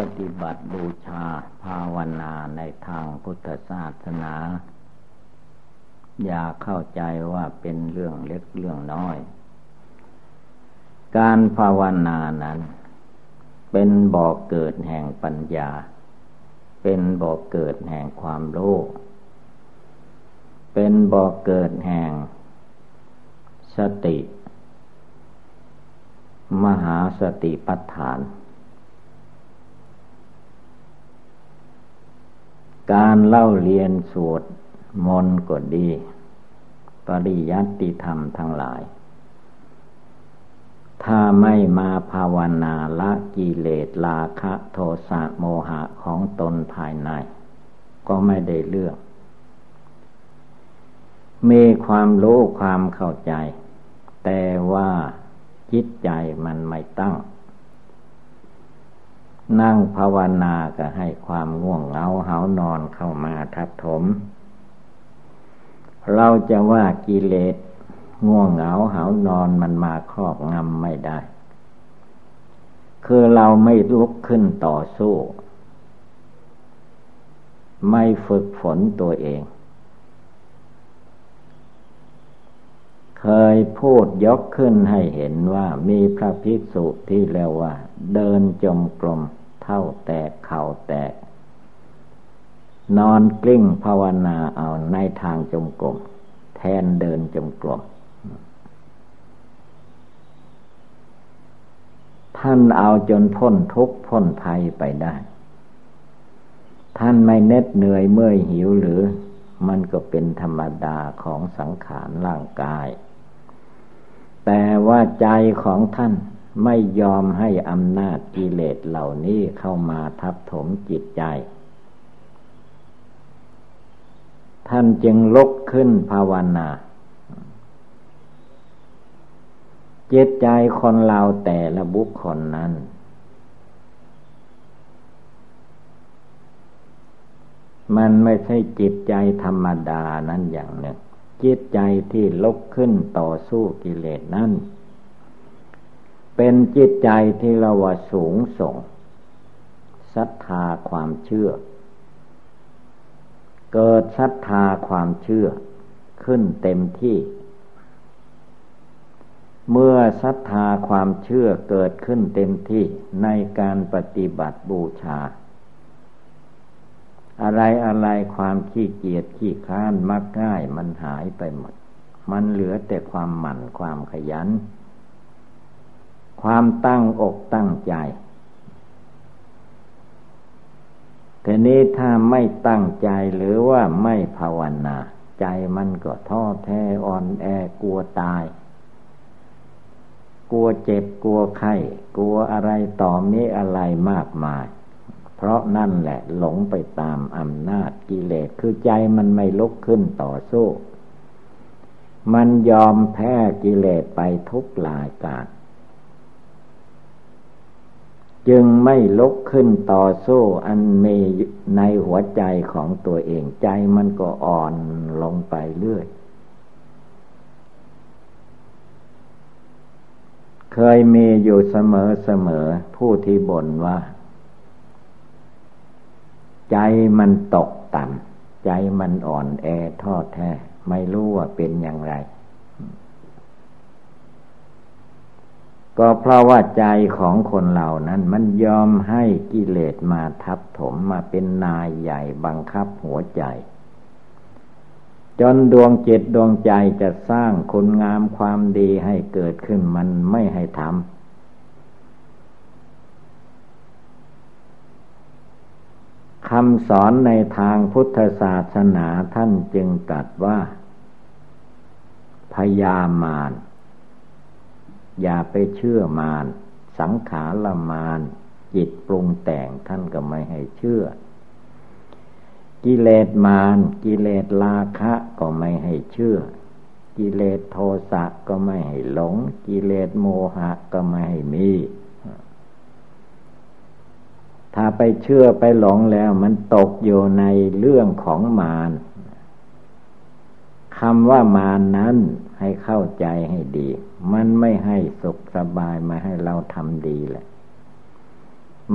ปฏิบัติบูชาภาวนาในทางพุทธศาสนา อย่าเข้าใจว่าเป็นเรื่องเล็กเรื่องน้อย การภาวนานั้น เป็นบ่อกเกิดแห่งปัญญา เป็นบ่อกเกิดแห่งความรู้เป็นบ่อกเกิดแห่ง สติ มหาสติปัฏฐาน การเล่าเรียนสวดมนต์ก็ดี ปริยัติธรรมทั้งหลาย ถ้าไม่มาภาวนาละกิเลสราคะโทสะโมหะของตนภายใน ก็ไม่ได้เลือกมีความรู้ความเข้าใจ แต่ว่าจิตใจมันไม่ตั้ง นั่งภาวนาก็ให้ความง่วงเหงาเหานอนเข้ามาทับถม เราจะว่ากิเลสง่วงเหงาเหานอนมันมาครอบงำไม่ได้ คือเราไม่ลุกขึ้นต่อสู้ ไม่ฝึกฝนตัวเอง เคยพูดยกขึ้นให้เห็นว่ามีพระภิกษุที่เรียกว่า เดินจมกลม เท้าแตกเข่าแตก นอนกลิ้งภาวนาเอาในทางจมกลมแทนเดินจมกลมท่านเอาจนพ้นทุกพ้นภัยไปได้ ท่านไม่เน็ดเหนื่อยเมื่อยหิวหรือ มันก็เป็นธรรมดาของสังขารร่างกาย แต่ว่าใจของท่าน ไม่ยอมให้อำนาจกิเลสเหล่านี้เข้ามาทับถมจิตใจ ท่านจึงลุกขึ้นภาวนาจิตใจคนเราแต่ละบุคคลนั้น มันไม่ใช่จิตใจธรรมดานั้นอย่างหนึ่ง จิตใจที่ลุกขึ้นต่อสู้กิเลสนั้น เป็นจิตใจที่เราว่าสูงส่งศรัทธาความเชื่อ เกิดศรัทธาความเชื่อ ขึ้นเต็มที่ เมื่อศรัทธาความเชื่อเกิดขึ้นเต็มที่ในการปฏิบัติบูชา อะไรอะไรความขี้เกียจขี้ค้านมักง่ายมันหายไปหมด มันเหลือแต่ความหมั่นความขยัน ความตั้งอกตั้งใจแต่นี้ถ้าไม่ตั้งใจหรือว่าไม่ภาวนา ใจมันก็ท้อแท้อ่อนแอกลัวตาย กลัวเจ็บกลัวไข้กลัวอะไรต่อมีอะไรมากมาย เพราะนั่นแหละหลงไปตามอำนาจกิเลสคือใจมันไม่ลุกขึ้นต่อสู้ มันยอมแพ้กิเลสไปทุกหลายกาล จึงไม่ลุกขึ้นต่อสู้อันมีในหัวใจของตัวเองใจมันก็อ่อนลงไปเรื่อย เคยมีอยู่เสมอเสมอผู้ที่บ่นว่า ใจมันตกต่ำใจมันอ่อนแอทอดแท้ ไม่รู้ว่าเป็นอย่างไร ก็เพราะว่าใจของคนเหล่านั้น มันยอมให้กิเลสมาทับถมมาเป็นนายใหญ่บังคับหัวใจ จนดวงจิตดวงใจจะสร้างคุณงามความดีให้เกิดขึ้นมันไม่ให้ทำคำสอนในทางพุทธศาสนาท่านจึงตรัสว่า พยามาร อย่าไปเชื่อมารสังขารมารจิตปรุงแต่งท่านก็ไม่ให้เชื่อ กิเลสมารกิเลสราคะก็ไม่ให้เชื่อ กิเลสโทสะก็ไม่ให้หลง กิเลสโมหะก็ไม่ให้มี ถ้าไปเชื่อไปหลงแล้วมันตกอยู่ในเรื่องของมารคำว่ามารนั้นให้เข้าใจให้ดี มันไม่ให้สุขสบายมาให้เราทำดีแหละ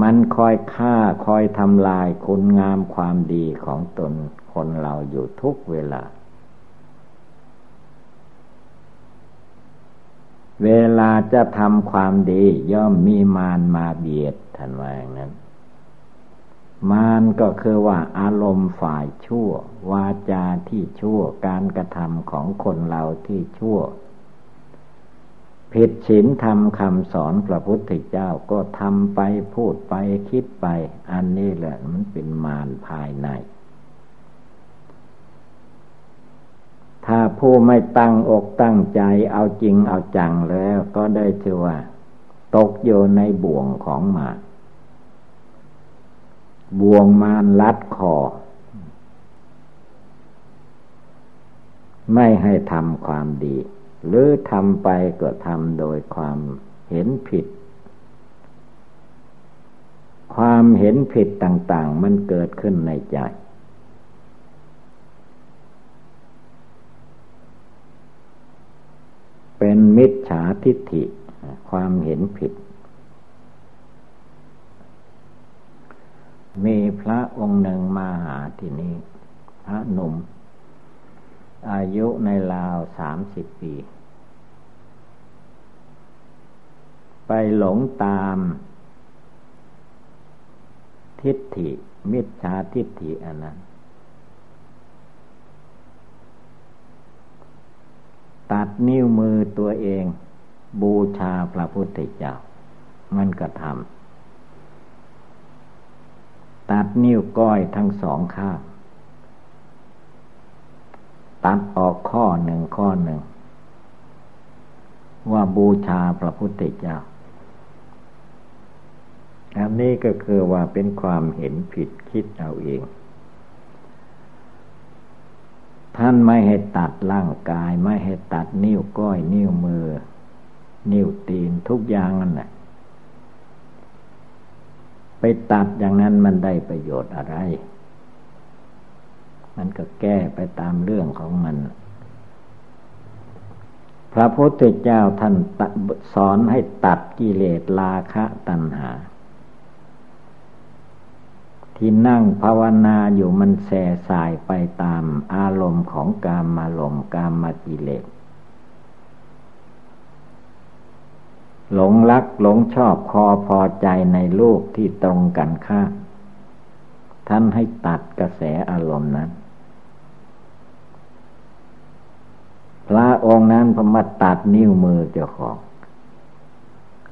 มันคอยฆ่าคอยทำลายคุณงามความดีของตนคนเราอยู่ทุกเวลา เวลาจะทำความดีย่อมมีมารมาเบียดท่านว่าอย่างนั้น มารก็คือว่าอารมณ์ฝ่ายชั่ว วาจาที่ชั่วการกระทำของคนเราที่ชั่ว ผิดศีลธรรมคำสอนพระพุทธเจ้าก็ทำไปพูดไปคิดไป อันนี้แหละมันเป็นมารภายใน ถ้าผู้ไม่ตั้งอกตั้งใจเอาจริงเอาจังแล้วก็ได้ชื่อว่า ตกอยู่ในบ่วงของมารบ่วงมารลัดคอ ไม่ให้ทำความดี หรือทำไปก็ทำโดยความเห็นผิด ความเห็นผิดต่าง ๆ มันเกิดขึ้นในใจ เป็นมิจฉาทิฏฐิ ความเห็นผิด มีพระองค์หนึ่งมาหาที่นี้ พระหนุ่มอายุในราวสามสิบปี ไปหลงตาม ทิฏฐิ มิจฉาทิฏฐิอันนั้น ตัดนิ้วมือตัวเอง บูชาพระพุทธเจ้า มันก็ทำตัดนิ้วก้อยทั้งสองข้างตัดออกข้อหนึ่งข้อหนึ่งว่าบูชาพระพุทธเจ้า อันนี้ก็คือว่าเป็นความเห็นผิดคิดเอาเอง ท่านไม่ให้ตัดร่างกาย ไม่ให้ตัดนิ้วก้อย นิ้วมือ นิ้วตีนทุกอย่างนั่นแหละไปตัดอย่างนั้นมันได้ประโยชน์อะไร มันก็แก้ไปตามเรื่องของมัน พระพุทธเจ้าท่านสอนให้ตัดกิเลสราคะตัณหา ที่นั่งภาวนาอยู่มันแส่สายไปตามอารมณ์ของกามมาลมกามมากิเลสหลงรักหลงชอบคอพอใจในลูกที่ตรงกันข้ามท่านให้ตัดกระแสอารมณ์นั้น พระองค์นั้นพมาตัดนิ้วมือเจ้าของ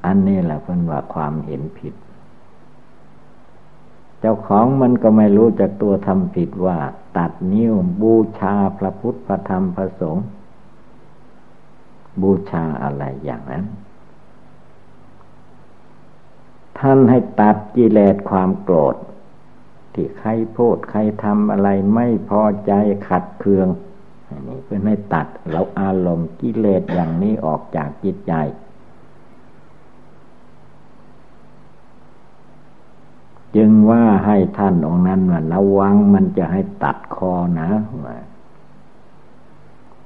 อันนี้แหละเป็นว่าความเห็นผิด เจ้าของมันก็ไม่รู้จากตัวทำผิดว่า ตัดนิ้วบูชาพระพุทธพระธรรมพระสงฆ์บูชาอะไรอย่างนั้น ท่านให้ตัดกิเลสความโกรธ ที่ใครพูดใครทำอะไรไม่พอใจขัดเคืองอันนี้เพื่อให้ตัดเราอารมณ์กิเลสอย่างนี้ออกจากจิตใจ จึงว่าให้ท่านองค์นั้นว่าระวังมันจะให้ตัดคอนะ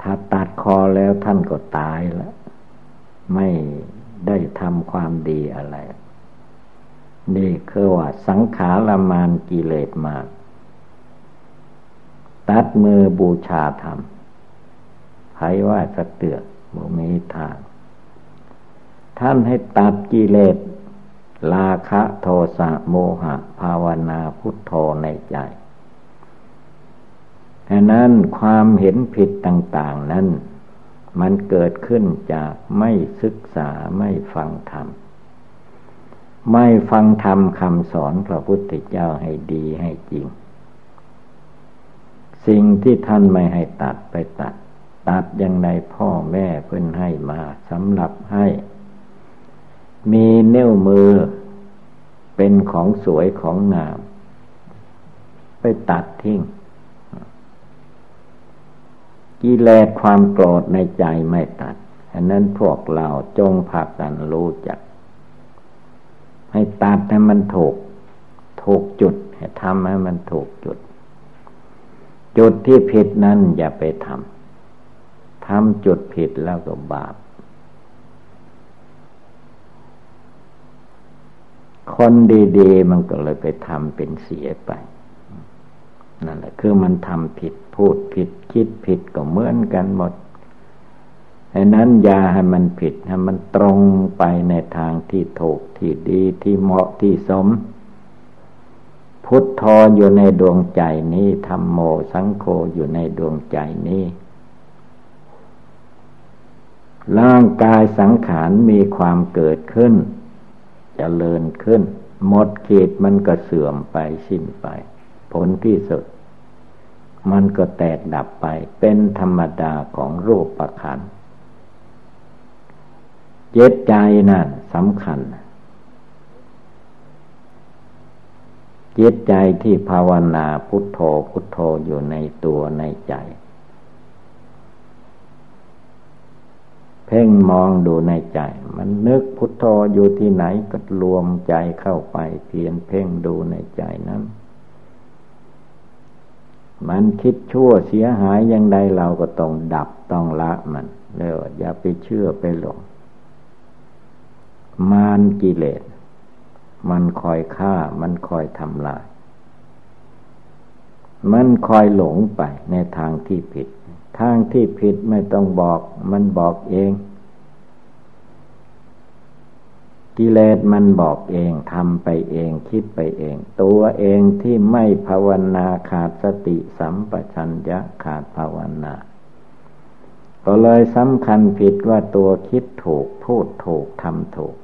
ถ้าตัดคอแล้วท่านก็ตายแล้วไม่ได้ทำความดีอะไร นี่คือว่าสังขารมานกิเลสมาก ตัดมือบูชาธรรมใครว่าสะเตือกบ่มีทาง ท่านให้ตัดกิเลส ลาคะโทสะโมหะ ภาวนาพุทโธในใจดังนั้นความเห็นผิดต่าง ๆ นั้น มันเกิดขึ้นจากไม่ศึกษาไม่ฟังธรรม ไม่ฟังธรรมคำสอนพระพุทธเจ้าให้ดีให้จริง สิ่งที่ท่านไม่ให้ตัดไปตัด ตัดอย่างไรพ่อแม่เพื่อนให้มาสำหรับให้ มีนิ้วมือ เป็นของสวยของงาม ไปตัดทิ้ง กิเลสความโกรธในใจไม่ตัด อันนั้นพวกเราจงพักกันรู้จัก ให้ตัดให้มันถูก ถูกจุด ให้ทำให้มันถูกจุด จุดที่ผิดนั้นอย่าไปทำทำจุดผิดแล้วก็บาป คนดีๆ มันก็เลยไปทำเป็นเสียไป นั่นแหละ คือมันทำผิดพูดผิดคิดผิดก็เหมือนกันหมดดังนั้นอย่าให้มันผิดให้มันตรงไปในทางที่ถูกที่ดีที่เหมาะที่สม พุทธออยู่ในดวงใจนี้ธรรมโมสังโฆอยู่ในดวงใจนี้ร่างกายสังขารมีความเกิดขึ้น เจริญขึ้น หมดเขตมันก็เสื่อมไปสิ้นไป ผลที่สุด มันก็แตกดับไป เป็นธรรมดาของรูปประคันเจตใจนั่นสำคัญจิตใจที่ภาวนาพุทโธพุทโธอยู่ในตัวในใจ เพ่งมองดูในใจ มันนึกพุทโธอยู่ที่ไหนก็รวมใจเข้าไปเพียนเพ่งดูในใจนั้น มันคิดชั่วเสียหายยังใดเราก็ต้องดับต้องละมันแล้วอย่าไปเชื่อไปหลงมานกิเลส มันคอยฆ่า มันคอยทำลาย มันคอยหลงไปในทางที่ผิด ทางที่ผิดไม่ต้องบอกมันบอกเอง กิเลสมันบอกเองทำไปเองคิดไปเอง ตัวเองที่ไม่ภาวนาขาดสติสัมปชัญญะขาดภาวนาก็เลยสำคัญผิดว่าตัวคิดถูกพูดถูกทำถูก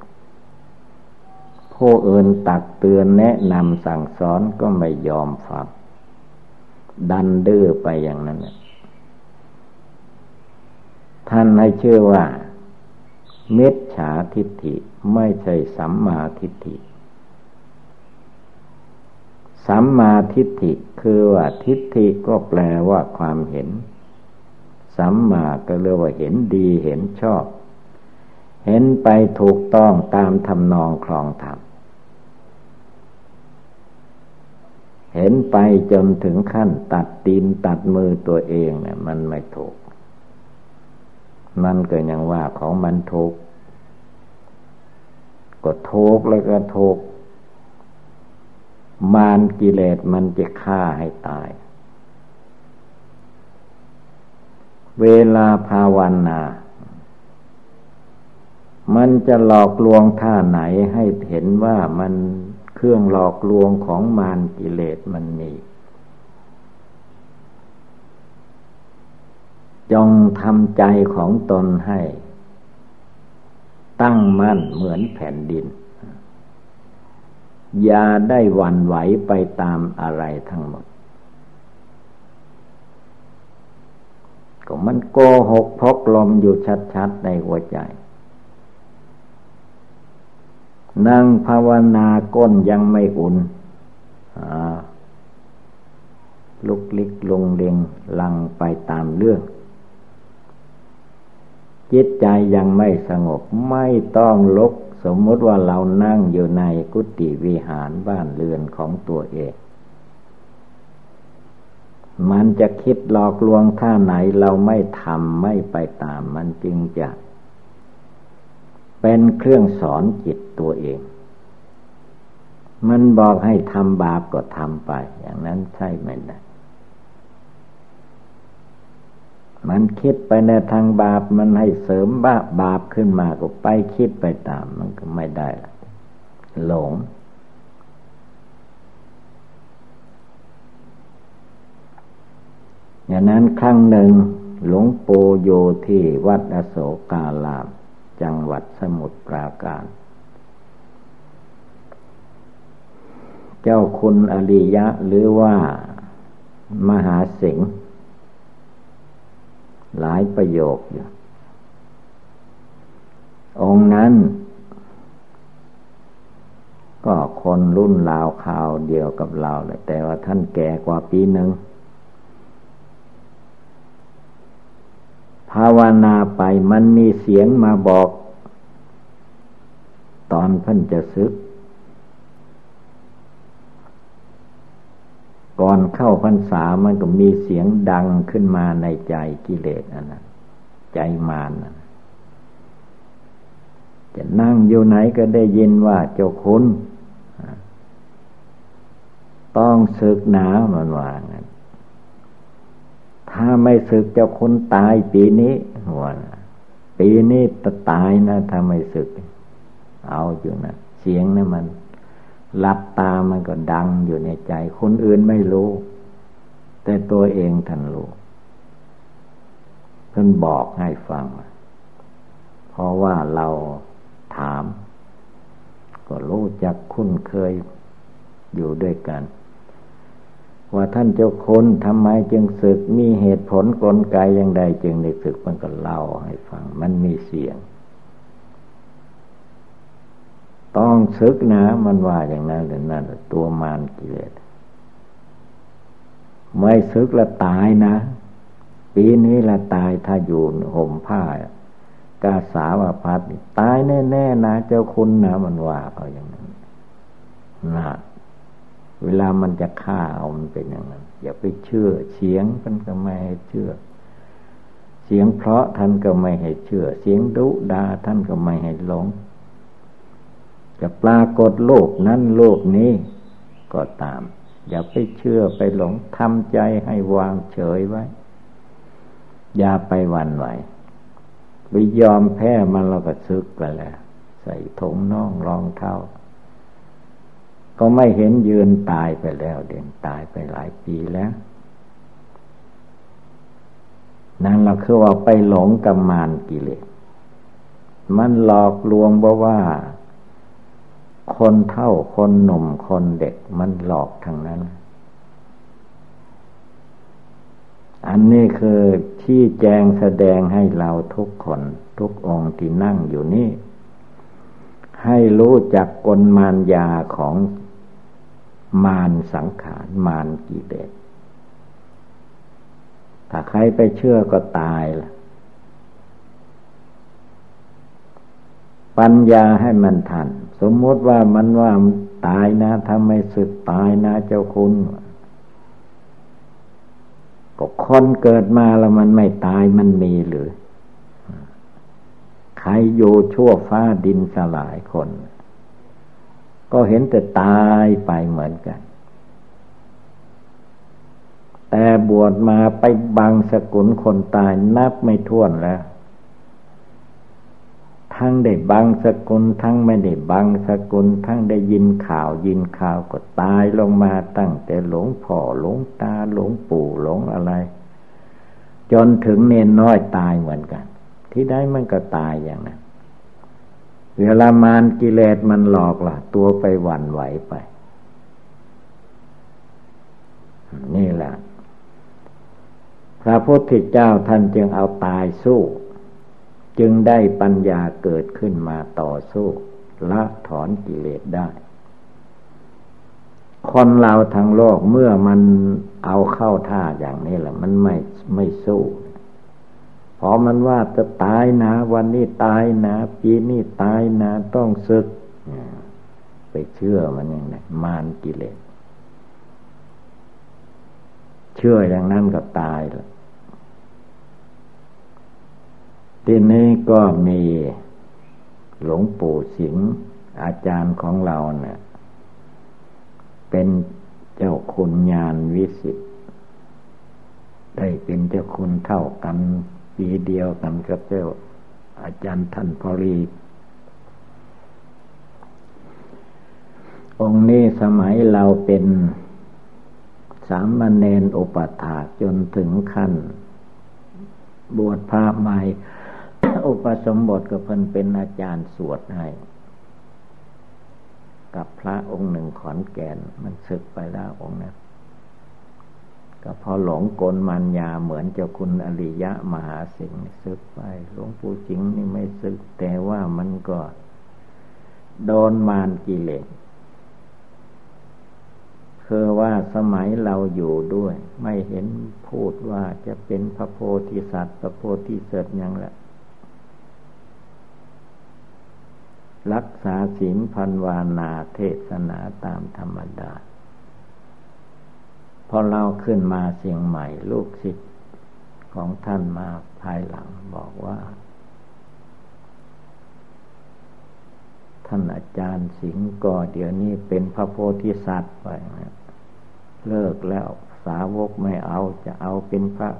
ผู้อื่นตักเตือนแนะนำสั่งสอนก็ไม่ยอมฟังดันดื้อไปอย่างนั้น ท่านให้ชื่อว่าเมตฉาทิฏฐิไม่ใช่สัมมาทิฏฐิ สัมมาทิฏฐิคือว่าทิฏฐิก็แปลว่าความเห็น สัมมาก็เรียกว่าเห็นดีเห็นชอบ เห็นไปถูกต้องตามทำนองคลองธรรมเห็นไปจนถึงขั้นตัดตีนตัดมือตัวเองเนี่ยมันไม่ถูก มันก็ยังว่าของมันถูกก็ถูกแล้วก็ถูกมารกิเลสมันจะฆ่าให้ตาย เวลาภาวนา มันจะหลอกลวงท่าไหนให้เห็นว่ามันเครื่องหลอกลวงของมารกิเลสมันมี จงทำใจของตนให้ ตั้งมั่นเหมือนแผ่นดิน อย่าได้หวั่นไหวไปตามอะไรทั้งหมด ก็มันโกหกพกลมอยู่ชัดๆในหัวใจ นั่งภาวนาก้นยังไม่อุ่นลุกลิกลงเลงลังไปตามเรื่อง จิตใจยังไม่สงบไม่ต้องลุก สมมติว่าเรานั่งอยู่ในกุฏิวิหารบ้านเรือนของตัวเอง มันจะคิดหลอกลวงท่าไหนเราไม่ทำไม่ไปตาม มันจึงจะ เป็นเครื่องสอนจิตตัวเอง มันบอกให้ทำบาปก็ทำไป อย่างนั้นใช่ไหมนะ มันคิดไปในทางบาปมันให้เสริมบาปบาปขึ้นมาก็ไปคิดไปตาม มันก็ไม่ได้ละหลง อย่างนั้นครั้งหนึ่ง หลวงปู่โยที่วัดอโศกาลาม จังหวัดสมุทรปราการ เจ้าคุณอริยะหรือว่ามหาสิงห์ หลายประโยคอยู่องค์นั้น ก็คนรุ่นราวข่าวเดียวกับเราเลยแต่ว่าท่านแก่กว่าปีหนึ่งภาวนาไปมันมีเสียงมาบอก ตอนเพิ่นจะซึก ก่อนเข้าพรรษามันก็มีเสียงดังขึ้นมาในใจกิเลสอันนั้นใจมารนจะนั่งอยู่ไหนก็ได้ยินว่าเจ้าคุณต้องศึกหนามันว่างั้นถ้าไม่ศึกเจะคนตายปีนี้ว่าปีนี้จะตายนะถ้าไม่ศึก เอาอยู่นะเสียงนะมัน หลับตามันก็ดังอยู่ในใจ คนอื่นไม่รู้ แต่ตัวเองท่านรู้เพิ่นบอกให้ฟัง เพราะว่าเราถาม ก็รู้จักคุ้นเคยอยู่ด้วยกัน ว่าท่านเจ้าคนทำไมจึงศึก มีเหตุผลกลไกอย่างใดจึงได้ศึกมันก็เล่าให้ฟัง มันมีเสียง องซึกนะ มันว่าอย่างนั้นหรือนั่นตัวมารกิเลสไม่ซึกละตายนะ ปีนี้ละตายถ้าอยู่ห่มผ้ากาสาวพัดตายแน่ๆนะเจ้าคุณนะ มันว่าเขาอย่างนั้นนะเวลามันจะฆ่าเอามันเป็นอย่างนั้น อย่าไปเชื่อ เสียงมันก็ไม่ให้เชื่อ เสียงเพราะท่านก็ไม่ให้เชื่อ เสียงดุดาท่านก็ไม่ให้หลง จะปรากฏโลกนั้นโลกนี้ก็ตาม อย่าไปเชื่อไปหลงทำใจให้วางเฉยไว้ อย่าไปวันไหวไปยอมแพ้มันเราก็ซึกไปแล้วใส่ถุงน่องรองเท้าก็ไม่เห็นยืนตายไปแล้ว เด่นตายไปหลายปีแล้ว นั่นเราคือว่าไปหลงกับมารกิเลสมันหลอกลวงบอกว่า คนเท่าคนหนุ่มคนเด็กมันหลอกทางนั้น อันนี้คือที่แจงแสดงให้เราทุกคน ทุกองค์ที่นั่งอยู่นี่ ให้รู้จักกลมารยาของมารสังขารมารกิเลสถ้าใครไปเชื่อก็ตายละปัญญาให้มันทัน สมมติว่ามันว่าตายนะถ้าไม่สึกตายนะเจ้าคุณก็คนเกิดมาแล้วมันไม่ตายมันมีหรือใครอยู่ชั่วฟ้าดินสลายคน ก็เห็นแต่ตายไปเหมือนกัน แต่บวชมาไปบังสกุลคนตายนับไม่ถ้วนแล้ว ทั้งได้บังสกุล ทั้งไม่ได้บังสกุล ทั้งได้ยินข่าวยินข่าวก็ตายลงมาตั้งแต่หลงพ่อหลงตาหลงปู่หลงอะไร จนถึงเนนน้อยตายเหมือนกัน ที่ได้มันก็ตายอย่างนั้นเวลามารกิเลสมันหลอกล่ะ ตัวไปหวั่นไหวไป นี่แหละพระพุทธเจ้าท่านจึงเอาตายสู้ จึงได้ปัญญาเกิดขึ้นมาต่อสู้ละถอนกิเลสได้ คนเราทั้งโลกเมื่อมันเอาเข้าท่าอย่างนี้แหละ มันไม่ไม่สู้พอมันว่าจะตายนะ วันนี้ตายนะปีนี้ตายนะ ต้องศึก ไปเชื่อมันอย่างไรมารกิเลส เชื่ออย่างนั้นก็ตายแล้ว ทีนี้ก็มีหลวงปู่สิงห์อาจารย์ของเราเนะี่ยเป็นเจ้าคุณญาณวิสิตได้เป็นเจ้าคุณเท่ากันปีเดียวกันกับเจ้า อาจารย์ท่านพอรีองค์นี้สมัยเราเป็นสามเณรอุปถาจนถึงขั้น บวชพระใหม่ อุปสมบทก็เพิ่นเป็นอาจารย์สวดให้ กับพระองค์หนึ่งขอนแก่น มันศึกไปแล้วองค์นั้นก็พอหลงกลมันยาเหมือนเจ้าคุณอริยะมหาสิงห์ศึกไปหลวงปู่จิงนี่ไม่ศึก แต่ว่ามันก็โดนมารกิเลสคือว่าสมัยเราอยู่ด้วย ไม่เห็นพูดว่าจะเป็นพระโพธิสัตว์พระโพธิเสดยังละ รักษาศีลพันวานาเทศนาตามธรรมดา พอเราขึ้นมาเสียงใหม่ลูกศิษย์ของท่านมาภายหลังบอกว่า ท่านอาจารย์สิงห์ก็เดี๋ยวนี้เป็นพระโพธิสัตว์ไปนะเลิกแล้วสาวกไม่เอาจะเอาเป็นพระ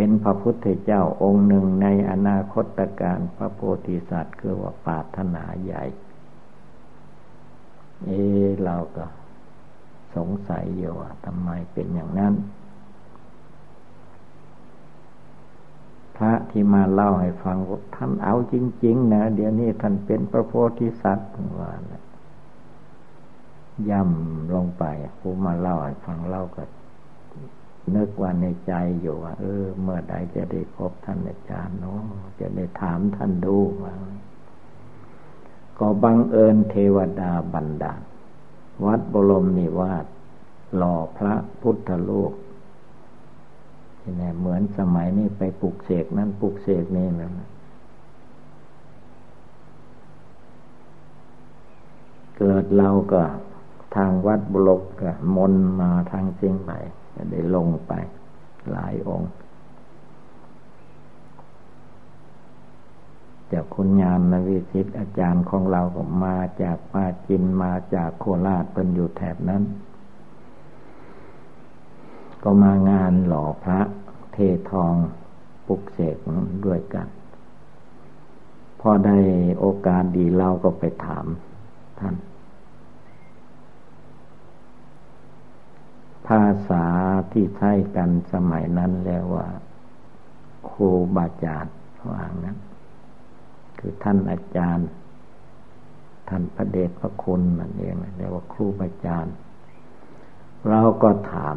เป็นพระพุทธเจ้าองค์หนึ่งในอนาคตการพระโพธิสัตว์คือว่าปาถนาใหญ่เอเราก็สงสัยอยู่ว่าทำไมเป็นอย่างนั้น พระที่มาเล่าให้ฟังท่านเอาจริง ๆ นะ เดี๋ยวนี้ท่านเป็นพระโพธิสัตว์ว่านะย่ำลงไปผู้มาเล่าให้ฟังเล่าก็ นึกว่าในใจอยู่ว่าเออ เมื่อใดจะได้พบท่านอาจารย์เนาะจะได้ถามท่านดูว่าก็บังเอิญเทวดาบันดาลวัดบรมนิวาสหล่อพระพุทธลูกนี่เหมือนสมัยนี้ไปปลุกเสกนั่นปลุกเสกนี่แล้วนะเกิดเราก็ทางวัดบุรกก็มนมาทางเชียงใหม่ ได้ลงไปหลายองค์ จากคุณญาณวิสิตอาจารย์ของเราก็มาจากปาจินมาจากโคราชเป็นอยู่แถบนั้น ก็มางานหล่อพระเททองปุกเสกด้วยกัน พอได้โอกาสดีเราก็ไปถามท่าน ภาษาที่ใช้กันสมัยนั้นแล้วว่าครูบาอาจารย์ว่างั้น คือท่านอาจารย์ ท่านพระเดชพระคุณนั่นเองเรียกว่าครูบาอาจารย์ เราก็ถาม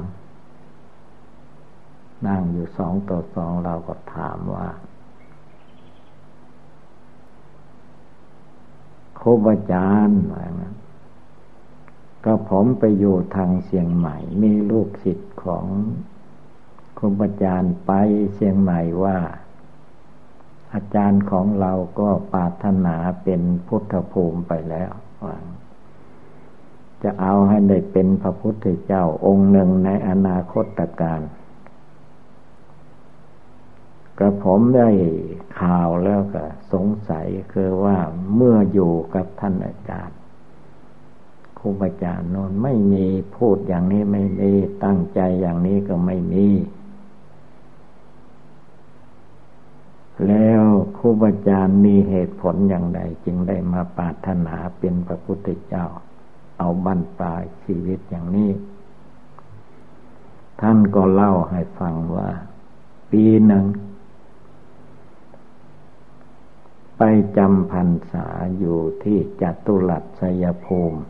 นั่งอยู่สองต่อสองเราก็ถามว่าครูบาอาจารย์ว่างั้น ก็ผมไปอยู่ทางเชียงใหม่ มีลูกศิษย์ของครูบาอาจารย์ไปเชียงใหม่ว่า อาจารย์ของเราก็ปรารถนาเป็นพุทธภูมิไปแล้วจะเอาให้ได้เป็นพระพุทธเจ้าองค์หนึ่งในอนาคตการกระผมได้ข่าวแล้วก็สงสัยคือว่าเมื่ออยู่กับท่านอาจารย์ ครูบาอาจารย์นอนไม่มีพูดอย่างนี้ไม่มีตั้งใจอย่างนี้ก็ไม่มี แล้วครูบาอาจารย์มีเหตุผลอย่างไรจึงได้มาปรารถนาเป็นพระพุทธเจ้า เอาบั้นปลายชีวิตอย่างนี้ ท่านก็เล่าให้ฟังว่า ปีหนึ่ง ไปจำพรรษาอยู่ที่จตุรัสสยภูมิ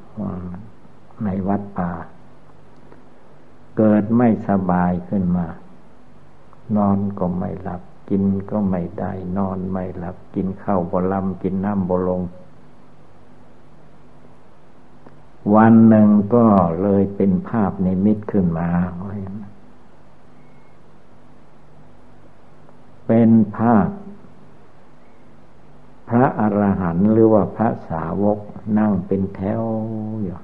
ในวัดป่า เกิดไม่สบายขึ้นมา นอนก็ไม่หลับ กินก็ไม่ได้ นอนไม่หลับ กินข้าวบลำกินน้ำบลง วันหนึ่งก็เลยเป็นภาพในมิตขึ้นมาเป็นภาพ พระอรหันต์หรือว่าพระสาวกนั่งเป็นแถวอยู่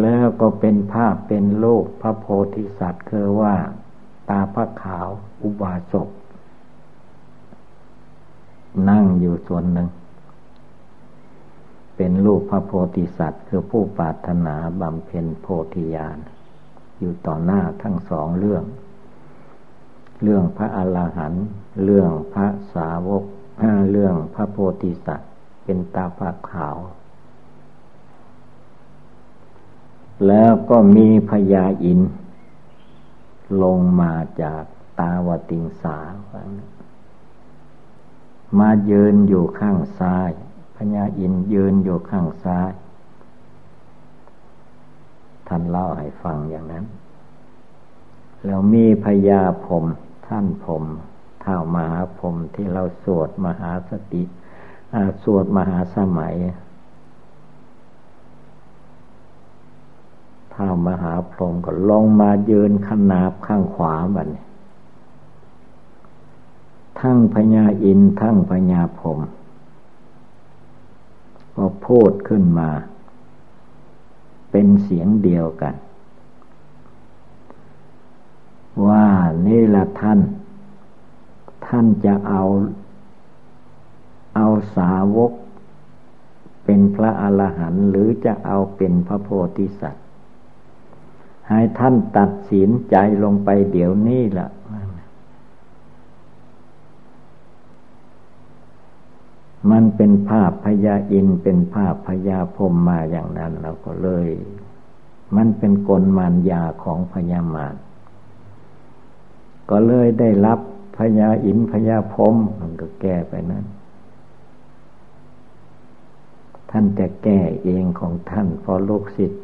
แล้วก็เป็นภาพเป็นโลกพระโพธิสัตว์คือว่า ตาพระขาวอุบาสกนั่งอยู่ส่วนหนึ่ง เป็นรูปพระโพธิสัตว์ คือผู้ปรารถนาบำเพ็ญโพธิญาณอยู่ต่อหน้าทั้งสองเรื่อง เรื่องพระอรหันต์เรื่องพระสาวก เรื่องพระโพธิสัตว์เป็นตาพระขาว แล้วก็มีพญาอิน ลงมาจากตาวติงสามาเยืนอยู่ข้างซ้ายพญาอินยืนอยู่ข้างซ้าย ท่านเล่าให้ฟังอย่างนั้น แล้วมีพญาผมท่านผม เท่ามหาผมที่เราสวดมหาสติสวดมหาสมัยท้ามหาพรหมก็ลงมายืนขนาบข้างขวาบันทั้งพญาอินทั้งพญาพรมก็พูดขึ้นมา เป็นเสียงเดียวกัน ว่านี่ละท่าน ท่านจะเอา เอาสาวก เป็นพระอรหันต์หรือจะเอาเป็นพระโพธิสัตว์ ให้ท่านตัดสินใจลงไปเดี๋ยวนี้ละมันเป็นภาพพญาอินเป็นภาพพญาพมมาอย่างนั้นเราก็เลย มันเป็นกลมารยาของพญามารก็เลยได้รับ พญาอินพญาพรมมันก็แก้ไปนั้น ท่านจะแก้เองของท่านพอลูกศิษย์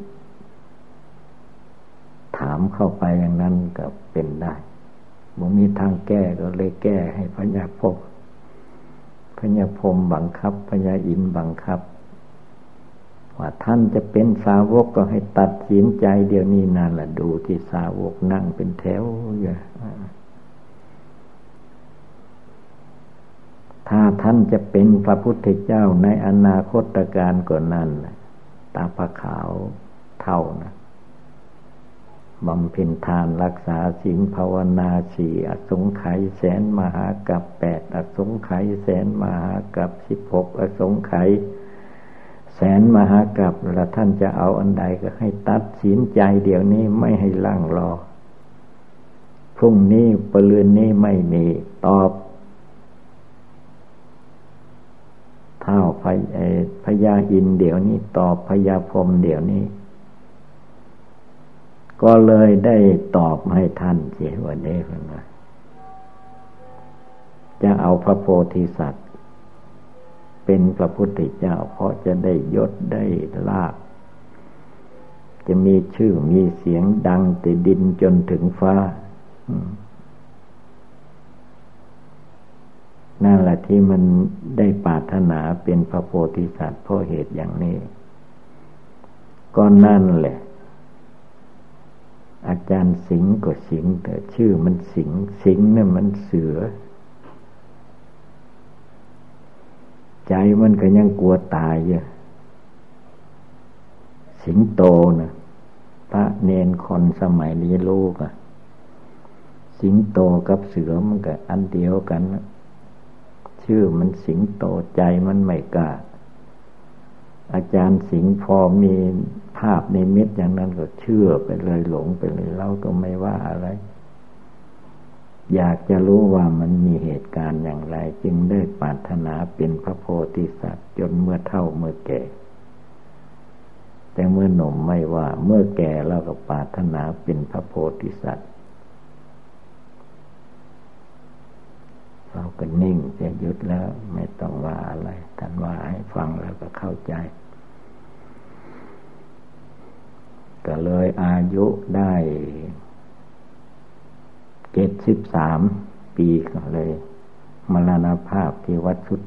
ถามเข้าไปอย่างนั้นก็เป็นได้บ่มีทางแก้ก็เลยแก้ให้พญาพรมพญาพรมบังคับพญาอินบังคับ ว่าท่านจะเป็นสาวกก็ให้ตัดสินใจเดี๋ยวนี้นั่นแหละดูที่สาวกนั่งเป็นแถวอยู่ ถ้าท่านจะเป็นพระพุทธเจ้าในอนาคตการก่อนนั้นตาพระขาวเท่านะบำเพ็ญทานรักษาศีลภาวนาสี่อสงไขยแสนมหากับแปดอสงไขยแสนมหากับสิบหกอสงไขยแสนมหากับแล้วท่านจะเอาอันใดก็ให้ตัดสินใจเดี๋ยวนี้ไม่ให้ล่างรอพรุ่งนี้ปลืนนี้ไม่มี ตอบเท่าพญาอินเดี๋ยวนี้ตอบพญาพรมเดี๋ยวนี้ ก็เลยได้ตอบให้ท่านเสียวันนี้เพื่อนจะเอาพระโพธิสัตว์ เป็นพระพุทธเจ้า เพราะจะได้ยศได้ลาบจะมีชื่อมีเสียงดังติดินจนถึงฟ้า นั่นแหละที่มันได้ปรารถนาเป็นพระโพธิสัตว์เพราะเหตุอย่างนี้ ก็นั่นแหละ อาจารย์สิงก็สิงแต่ชื่อมันสิงสิงนั่นมันเสือ ใจมันก็ยังกลัวตายอยู่สิงโตนะพระเนนคนสมัยนี้ลูกอะสิงโตกับเสือมันก็อันเดียวกันนะ ชื่อมันสิงโตใจมันไม่กล้า อาจารย์สิงพอมีภาพในเม็ดอย่างนั้นก็เชื่อไปเลยหลงไปเลยเราก็ไม่ว่าอะไร อยากจะรู้ว่ามันมีเหตุการณ์อย่างไร จึงได้ปรารถนาเป็นพระโพธิสัตว์จนเมื่อเท่าเมื่อแก่ แต่เมื่อหนุ่มไม่ว่า เมื่อแก่เราก็ปรารถนาเป็นพระโพธิสัตว์เรา ก็นิ่งจะหยุดแล้ว ไม่ต้องว่าอะไรท่านว่าให้ฟังแล้วก็เข้าใจ ก็เลยอายุได้เจ็ดสิบสามปีก็เลย มรณภาพที่วัดชุด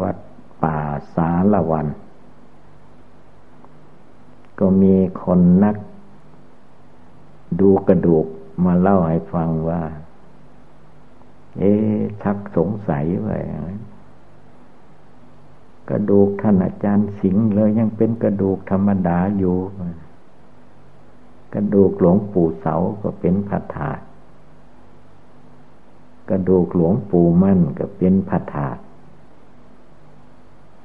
วัดป่าสาละวัน ก็มีคนนักดูกระดูกมาเล่าให้ฟังว่า เอ๊ชักสงสัยไว้กระดูกท่านอาจารย์สิงห์เลยยังเป็นกระดูกธรรมดาอยู่ กระดูกหลวงปู่เสาก็เป็นพัธาตกระดูกหลวงปู่มั่นก็เป็นพัธาต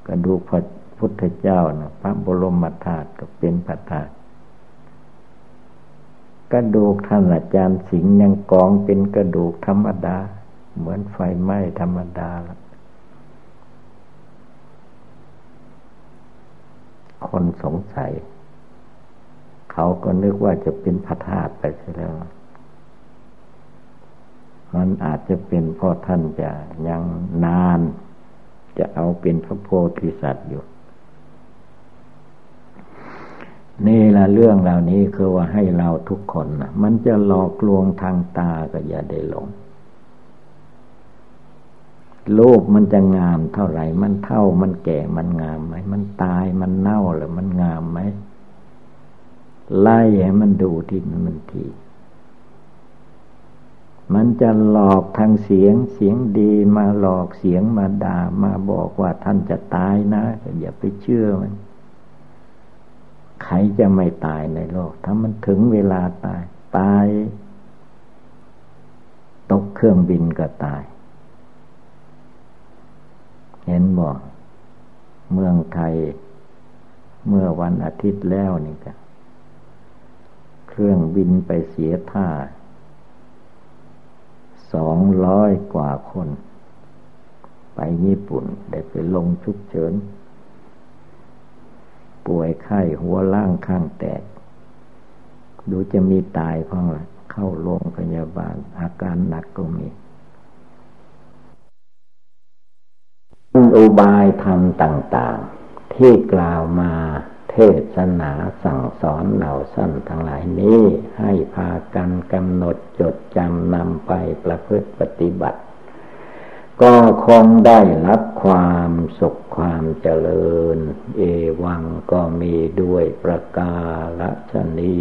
กระดูกพระพุทธเจ้านะพระบรมธาตุก็เป็นพัธาตกระดูกท่านอาจารย์สิงห์ยังกองเป็นกระดูกธรรมดา เหมือนไฟไหม้ธรรมดาละคนสงสัย เขาก็นึกว่าจะเป็นพระธาตุไปใช่แล้ว มันอาจจะเป็นเพราะท่านจะยังนาน จะเอาเป็นพระโพธิสัตว์อยู่ นี่ละเรื่องเหล่านี้คือว่าให้เราทุกคนนะมันจะหลอกลวงทางตาก็อย่าได้หลง รูปมันจะงามเท่าไหร่ มันเท่ามันแก่มันงามไหม มันตายมันเน่าหรือมันงามไหมไล่ให้มันดูที่มันทีมันจะหลอกทางเสียงเสียงดีมาหลอกเสียงมาด่ามาบอกว่าท่านจะตายนะ อย่าไปเชื่อมันใครจะไม่ตายในโลก ถ้ามันถึงเวลาตาย ตาย ตกเครื่องบินก็ตาย ห็นบอกเมืองไทย เมื่อวันอาทิตย์แล้วนี่กันเครื่องบินไปเสียท่าสองร้อยกว่าคน ไปญี่ปุ่น ได้ไปลงชุกเฉิน ป่วยไข้หัวล่างข้างแตก ดูจะมีตายพ้องละเข้าโรงพยาบาลอาการหนักก็มี อุบายธรรมต่าง ๆ ที่กล่าวมาเทศนาสั่งสอนเหล่าสั้นทั้งหลายนี้ ให้พากันกำหนดจดจำนำไปประพฤติปฏิบัติ ก็คงได้รับความสุขความเจริญ เอวังก็มีด้วยประกาศนี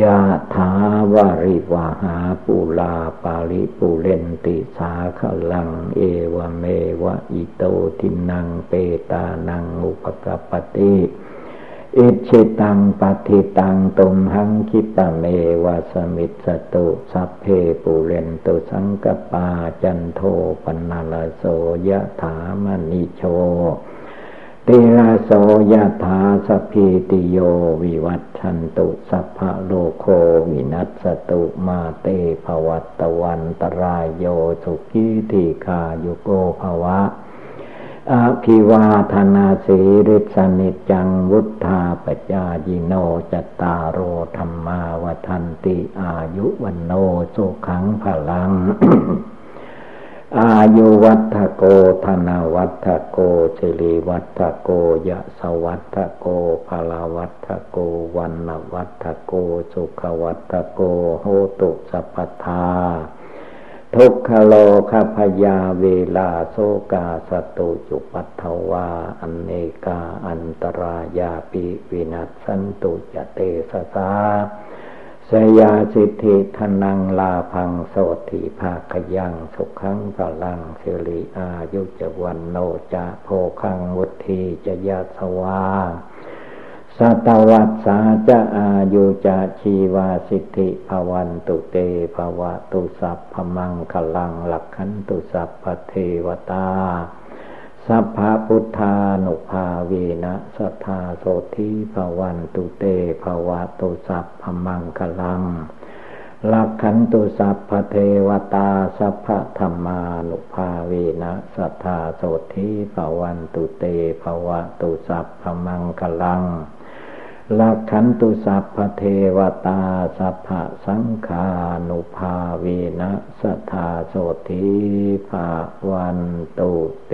ยะถาวาริวาหาปุลาปาริปุเรนติสาขลัง เอวเมวะอิโตทินังเปตานังอุปกปติอิชิตังปฏิตังตุมหังคิตเมวะสมิตสตุสัพเพปุเรนตุสังกปาจันโทปนาลโสยะถามณิโช ติราโสยถาสพีติโยวิวัตชันตุสัพพะโลโควินัสตุมาเตภวัตวันตรายโยสุขีติคาโยโกภวะอภิวาธนาสีริสนิจังวุธาปจายิโนจตารโรธรรมาวทันติอายุวันโนสุขังพลัง อายุวัฏโกธนาวัฏโกสิริวัฏโกยะสวัฏโกภลาวัฏโกวันนวัฏโกสุขวัฏโกโหตุสัพพทาทุกขโลคพยาเวลาโซกาสตุจุปัตถวาอันเนกาอันตรายาปิวินัสสันตุจเตสสา สยาสิทธิทนังลาพังโสติภาคยังสุขังพลังสิริอายุจวันโนจะโพคังวุธีจะยาสวาสัตวัตสาจะอายุจะชีวาสิทธิภวันตุเตภวะตุสัพพมังคลังหลักขันตุสัพพเทวตา สัพพะพุทธานุภาเวนะสัทธาโสธิภวันตุเตภวะตุสัพพมังคลังลักขันตุสัพพเทวตาสัพพธรรมานุภาเวนะสัทธาโสธิภวันตุเตภวะตุสัพพมังคลัง ละขันตุสัพเทวตาสัพสังขานุภาเวนะสัทาโสธิภาวันตุเต